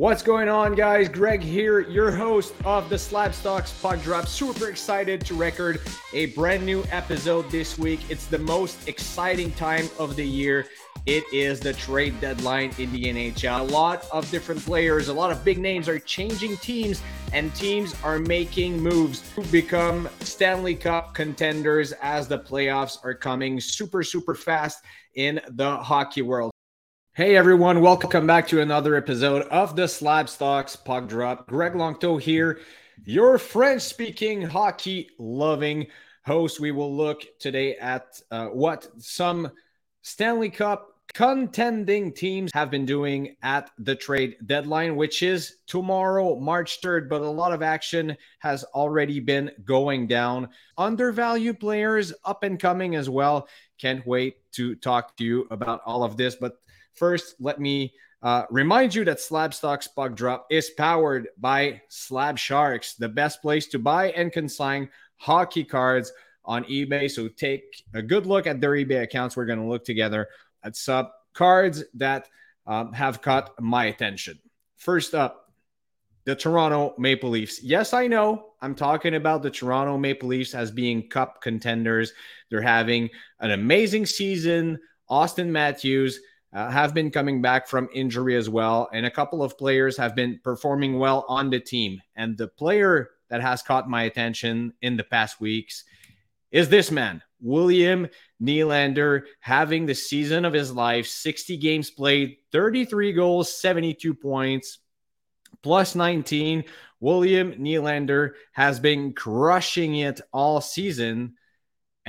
What's going on, guys? Greg here, your host of the Slab Stocks Puck Drop. Super excited to record a brand new episode this week. It's the most exciting time of the year. It is the trade deadline in the NHL. A lot of different players, a lot of big names are changing teams, and teams are making moves to become Stanley Cup contenders as the playoffs are coming super, super fast in the hockey world. Hey everyone, welcome back to another episode of the Slab Stocks Puck Drop. Greg Longto here, your French speaking, hockey loving host. We will look today at uh, what some Stanley Cup contending teams have been doing at the trade deadline, which is tomorrow, March 3rd. But a lot of action has already been going down. Undervalued players up and coming as well. Can't wait to talk to you about all of this. But First, let me uh, remind you that Slab Stocks Puck Drop is powered by Slab Sharks, the best place to buy and consign hockey cards on eBay. So take a good look at their eBay accounts. We're going to look together at some cards that um, have caught my attention. First up, the Toronto Maple Leafs. Yes, I know I'm talking about the Toronto Maple Leafs as being cup contenders. They're having an amazing season. Auston Matthews uh, have been coming back from injury as well. And a couple of players have been performing well on the team. And the player that has caught my attention in the past weeks is this man, William Nylander, having the season of his life 60 games played, 33 goals, 72 points, plus 19. William Nylander has been crushing it all season.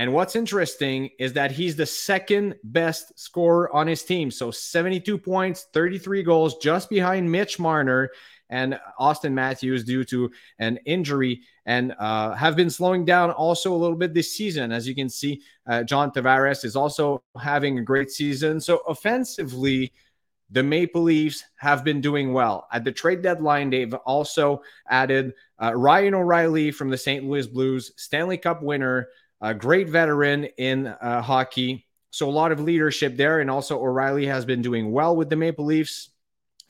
And what's interesting is that he's the second best scorer on his team. So 72 points, 33 goals, just behind Mitch Marner and Auston Matthews due to an injury and uh, have been slowing down also a little bit this season. As you can see, uh, John Tavares is also having a great season. So offensively, the Maple Leafs have been doing well. At the trade deadline, they've also added uh, Ryan O'Reilly from the St. Louis Blues, Stanley Cup winner a great veteran in uh, hockey. So a lot of leadership there. And also O'Reilly has been doing well with the Maple Leafs.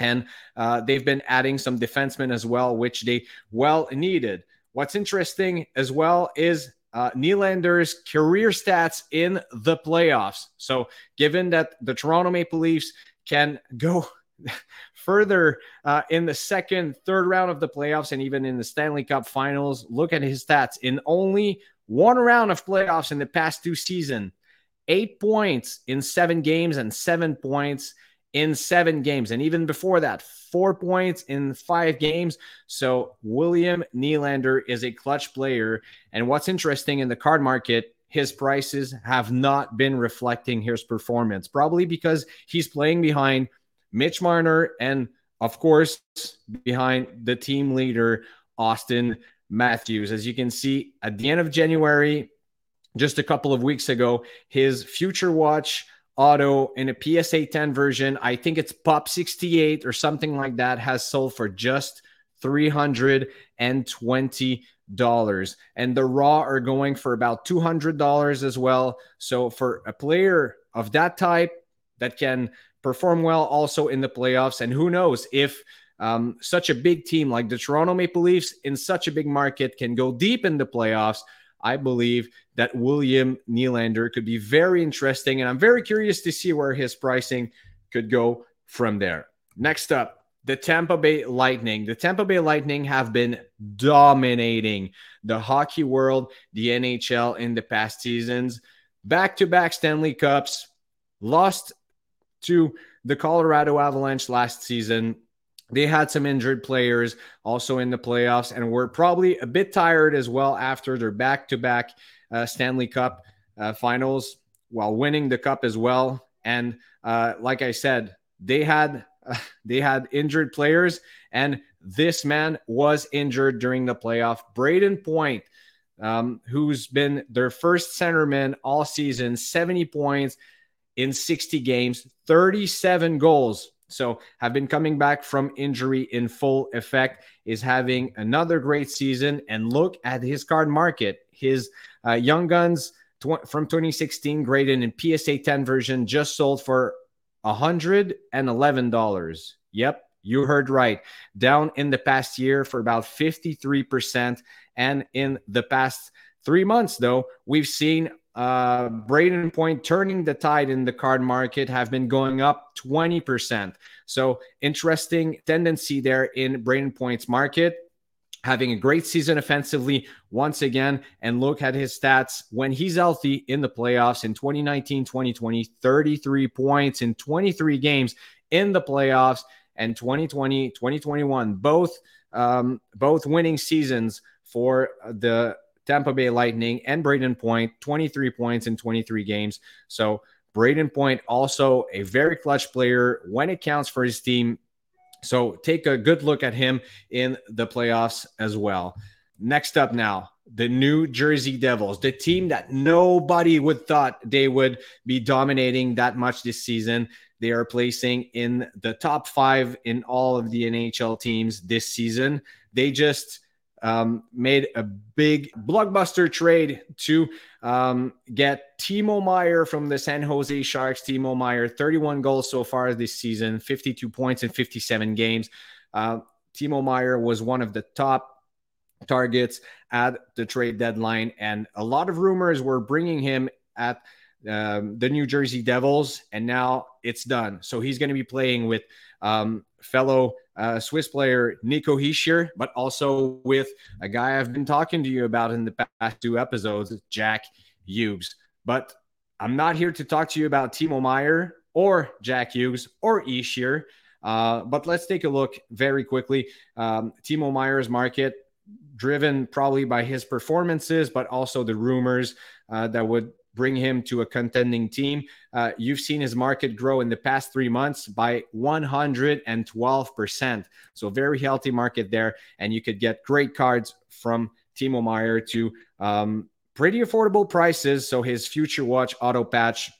And uh, they've been adding some defensemen as well, which they well needed. What's interesting as well is uh, Nylander's career stats in the playoffs. So, given that the Toronto Maple Leafs can go further uh, in the second, third round of the playoffs, and even in the Stanley Cup finals, look at his stats. In only one round of playoffs in the past two seasons, eight points in seven games and seven points in seven games. And even before that, four points in five games. So William Nylander is a clutch player. And what's interesting in the card market, his prices have not been reflecting his performance, probably because he's playing behind Mitch Marner and, of course, behind the team leader, Auston Matthews. As you can see, at the end of January, just a couple of weeks ago, his Future Watch auto in a PSA 10 version, I think it's Pop 68 or something like that, has sold for just $320. And the Raw are going for about $200 as well. So for a player of that type that can perform well also in the playoffs, and who knows if um, such a big team like the Toronto Maple Leafs in such a big market can go deep in the playoffs. I believe that William Nylander could be very interesting, and I'm very curious to see where his pricing could go from there. Next up, the Tampa Bay Lightning. The Tampa Bay Lightning have been dominating the hockey world, the NHL in the past seasons. Back to back Stanley Cups, lost to the Colorado Avalanche last season. They had some injured players also in the playoffs and were probably a bit tired as well after their back to back Stanley Cup uh, finals while winning the cup as well. And uh, like I said, they had uh, they had injured players, and this man was injured during the playoff. Brayden Point, um, who's been their first centerman all season, 70 points in 60 games, 37 goals so have been coming back from injury in full effect, is having another great season. And look at his card market. His uh, Young Guns tw- from 2016, graded in PSA 10 version, just sold for $111. Yep, You heard right. Down in the past year for about 53%. And in the past three months, though, we've seen uh, Brayden Point turning the tide in the card market have been going up 20%. So interesting tendency there in Brayden Point's market. Having a great season offensively once again. And look at his stats when he's healthy in the playoffs in 2019 2020, 33 points in 23 games in the playoffs, and 2020 2021, both, um, both winning seasons for the Tampa Bay Lightning and Brayden Point, 23 points in 23 games. So Brayden Point also a very clutch player when it counts for his team. So take a good look at him in the playoffs as well. Next up now, the New Jersey Devils, the team that nobody would thought they would be dominating that much this season. They are placing in the top five in all of the NHL teams this season. They just um, made a big blockbuster trade to um, get Timo Meier from the San Jose Sharks. Timo Meier, 31 goals so far this season, 52 points in 57 games. Uh, Timo Meier was one of the top targets at the trade deadline, and a lot of rumors were bringing him at um, the New Jersey Devils, and now it's done. So he's going to be playing with um, fellow uh, Swiss player Nico Hischier, but also with a guy I've been talking to you about in the past two episodes, Jack Hughes. But I'm not here to talk to you about Timo Meier or Jack Hughes or Hischier. Uh, but let's take a look very quickly. Um, Timo Meier's market, driven probably by his performances, but also the rumors uh, that would bring him to a contending team. Uh, you've seen his market grow in the past three months by 112%. So, very healthy market there. And you could get great cards from Timo Meier to um, pretty affordable prices. So, his future watch auto patch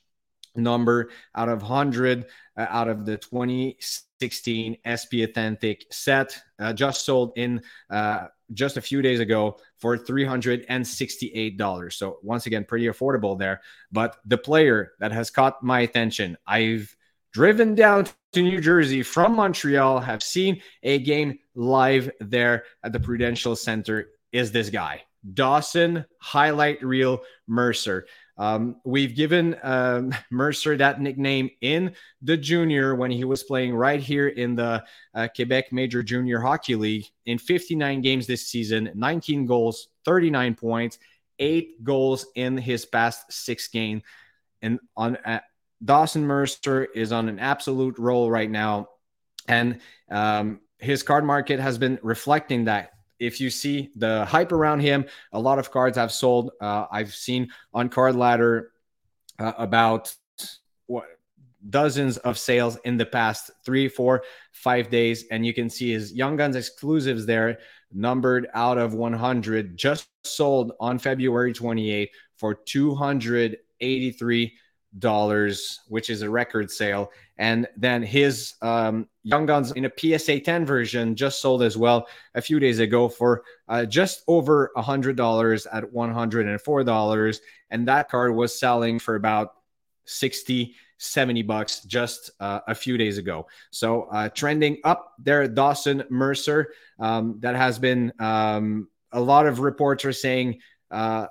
number out of 100 uh, out of the 2016 SP Authentic set uh, just sold in uh, just a few days ago for $368. So, once again, pretty affordable there. But the player that has caught my attention, I've driven down to New Jersey from Montreal, have seen a game live there at the Prudential Center, is this guy, Dawson Highlight Reel Mercer. Um, we've given um, Mercer that nickname in the junior when he was playing right here in the uh, Quebec Major Junior Hockey League in 59 games this season, 19 goals, 39 points, eight goals in his past six games. And on uh, Dawson Mercer is on an absolute roll right now, and um, his card market has been reflecting that if you see the hype around him, a lot of cards I've sold. Uh, I've seen on Card Ladder uh, about what dozens of sales in the past three, four, five days, and you can see his Young Guns exclusives there, numbered out of 100, just sold on February 28 for 283 dollars, which is a record sale. And then his um, Young Guns in a PSA 10 version just sold as well a few days ago for uh, just over a hundred dollars at one hundred and four dollars, and that card was selling for about 60 70 bucks just uh, a few days ago. So uh, trending up there, Dawson Mercer. Um, that has been um, a lot of reports are saying uh,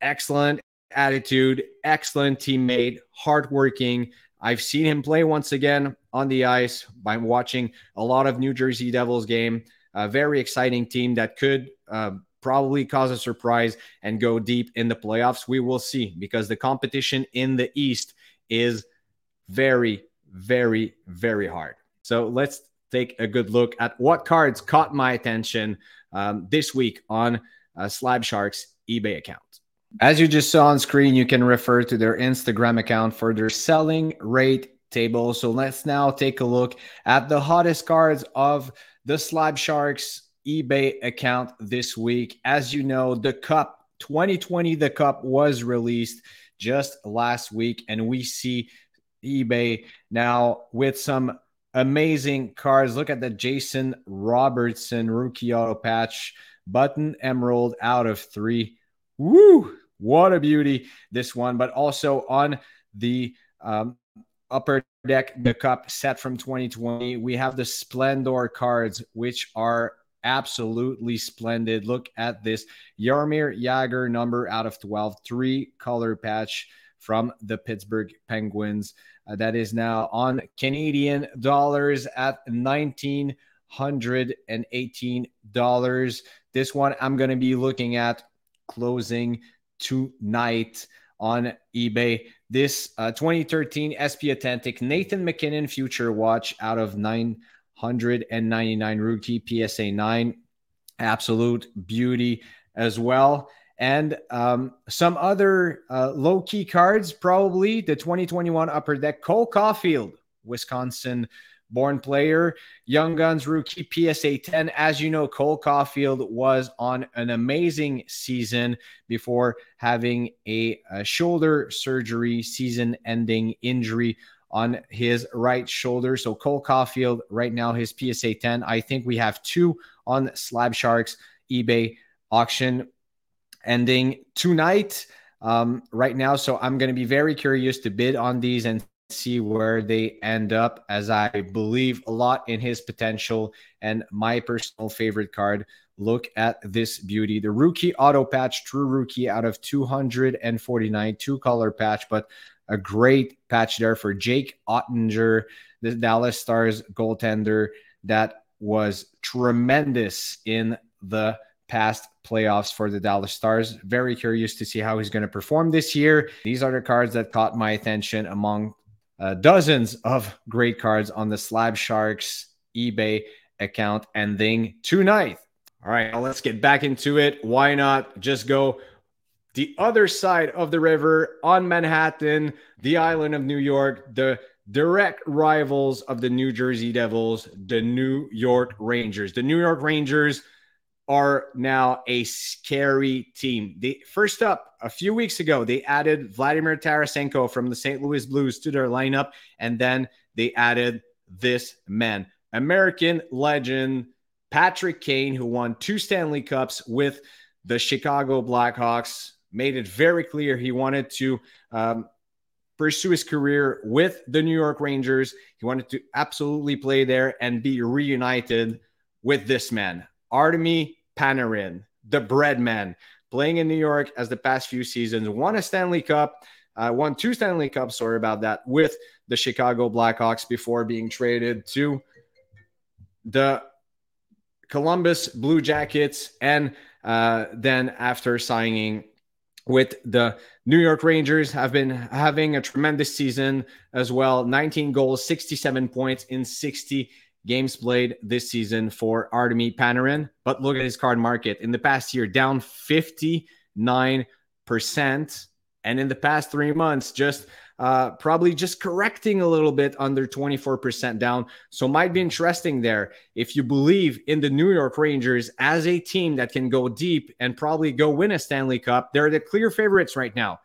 excellent attitude, excellent teammate, hardworking. I've seen him play once again on the ice by watching a lot of New Jersey Devils game. A very exciting team that could uh, probably cause a surprise and go deep in the playoffs. We will see because the competition in the East is very, very, very hard. So let's take a good look at what cards caught my attention um, this week on uh, Slab Sharks eBay account. As you just saw on screen, you can refer to their Instagram account for their selling rate table. So let's now take a look at the hottest cards of the Slab Sharks eBay account this week. As you know, the Cup 2020, the Cup was released just last week, and we see eBay now with some amazing cards. Look at the Jason Robertson rookie auto patch, button emerald out of three. Woo! What a beauty, this one. But also on the um, upper deck the cup set from 2020. We have the Splendor cards, which are absolutely splendid. Look at this Jaromir Jagr number out of 12, three color patch from the Pittsburgh Penguins. Uh, that is now on Canadian dollars at $1,918. This one I'm going to be looking at closing tonight on eBay. This uh, 2013 SP Authentic Nathan MacKinnon Future Watch out of 999 rookie PSA 9. Absolute beauty as well. And um, some other uh, low key cards, probably the 2021 Upper Deck Cole Caufield, Wisconsin born player, Young Guns rookie PSA 10. As you know, Cole Caufield was on an amazing season before having a, a shoulder surgery, season ending injury on his right shoulder. So Cole Caufield, right now, his PSA 10. I think we have two on Slab Sharks eBay auction ending tonight. Um, right now. So I'm going to be very curious to bid on these and see where they end up, as I believe a lot in his potential. And my personal favorite card look at this beauty the rookie auto patch, true rookie out of 249, two color patch, but a great patch there for Jake Oettinger, the Dallas Stars goaltender that was tremendous in the past playoffs for the Dallas Stars. Very curious to see how he's going to perform this year. These are the cards that caught my attention among uh, dozens of great cards on the Slab Sharks eBay account ending tonight. All right, now let's get back into it. Why not just go the other side of the river on Manhattan, the island of New York, the direct rivals of the New Jersey Devils, the New York Rangers. The New York Rangers are now a scary team. First up a few weeks ago, they added Vladimir Tarasenko from the St. Louis Blues to their lineup, and then they added this man, American legend Patrick Kane, who won two Stanley Cups with the Chicago Blackhawks, made it very clear he wanted to um, pursue his career with the New York Rangers. He wanted to absolutely play there and be reunited with this man, Artemi Panarin, the bread man, playing in New York as the past few seasons, won a Stanley Cup, uh, won two Stanley Cups, sorry about that, with the Chicago Blackhawks before being traded to the Columbus Blue Jackets, and uh, then after signing with the New York Rangers, have been having a tremendous season as well. 19 goals, 67 points in 60 games played this season for Artemi Panarin. But look at his card market in the past year, down 59%. And in the past three months, just uh, probably just correcting a little bit under 24% down. So might be interesting there if you believe in the New York Rangers as a team that can go deep and probably go win a Stanley Cup. They're the clear favorites right now.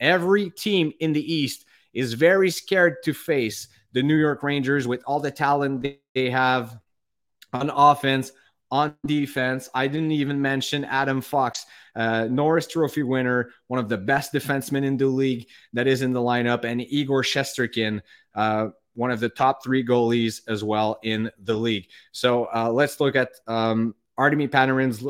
Every team in the East is very scared to face the New York Rangers with all the talent they have on offense, on defense. I didn't even mention Adam Fox, uh, Norris Trophy winner, one of the best defensemen in the league that is in the lineup, and Igor Shesterkin, uh, one of the top three goalies as well in the league. So uh, let's look at um, Artemi Panarin's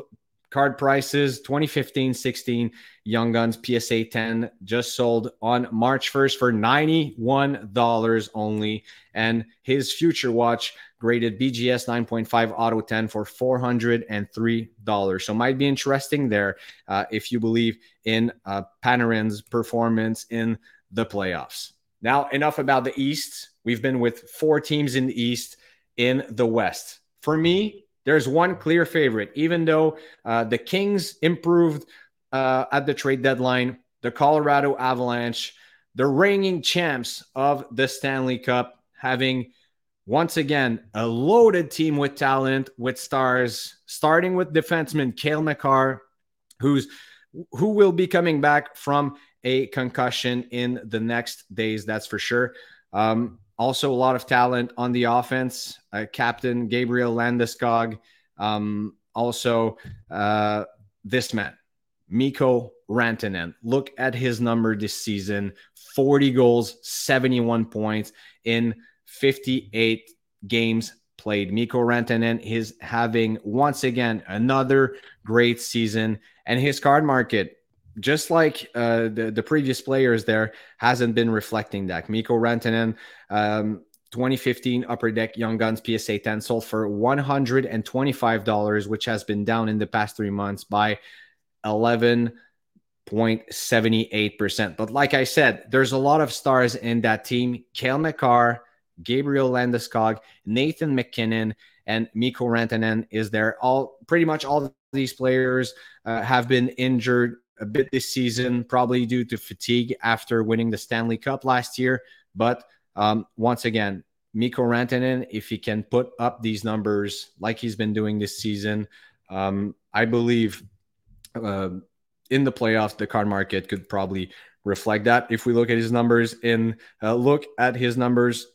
card prices 2015 16 Young Guns PSA 10 just sold on March 1st for $91 only. And his future watch graded BGS 9.5 Auto 10 for $403. So might be interesting there uh, if you believe in uh, Panarin's performance in the playoffs. Now, enough about the East. We've been with four teams in the East in the West. For me, there's one clear favorite, even though uh, the Kings improved uh, at the trade deadline, the Colorado Avalanche, the reigning champs of the Stanley Cup, having once again a loaded team with talent, with stars, starting with defenseman Cale Makar, who's who will be coming back from a concussion in the next days, that's for sure. Um, also, a lot of talent on the offense. Uh, Captain Gabriel Landeskog. Um, also, uh, this man, Mikko Rantanen. Look at his number this season 40 goals, 71 points in 58 games played. Mikko Rantanen is having once again another great season, and his card market, just like uh, the the previous players there, hasn't been reflecting that. Mikko Rantanen. Um, 2015 Upper Deck Young Guns PSA 10 sold for $125, which has been down in the past three months by 11.78%. But like I said, there's a lot of stars in that team. Cale Makar, Gabriel Landeskog, Nathan MacKinnon, and Mikko Rantanen is there. All pretty much all these players uh, have been injured a bit this season, probably due to fatigue after winning the Stanley Cup last year. But um, once again, Mikko Rantanen, if he can put up these numbers like he's been doing this season, um, I believe uh, in the playoffs, the card market could probably reflect that. If we look at his numbers in uh, look at his numbers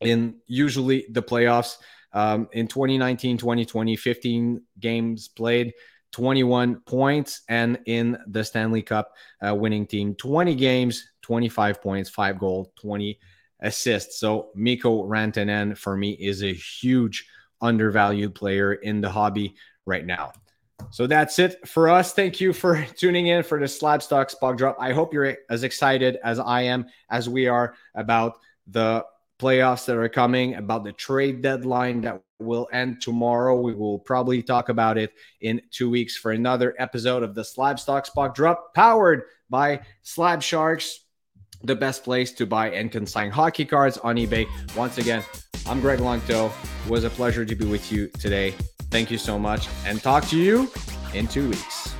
in usually the playoffs um, in 2019 2020 15 games played 21 points and in the stanley cup uh, winning team 20 games 25 points 5 goal 20 assists so mikko rantanen for me is a huge undervalued player in the hobby right now so that's it for us. Thank you for tuning in for the Slab Stocks Puck Drop. I hope you're as excited as I am, as we are about the playoffs that are coming, about the trade deadline that will end tomorrow. We will probably talk about it in two weeks for another episode of the Slab Stocks Puck Drop, powered by Slab Sharks, the best place to buy and consign hockey cards on eBay. Once again, I'm Greg Longto. It was a pleasure to be with you today. Thank you so much and talk to you in two weeks.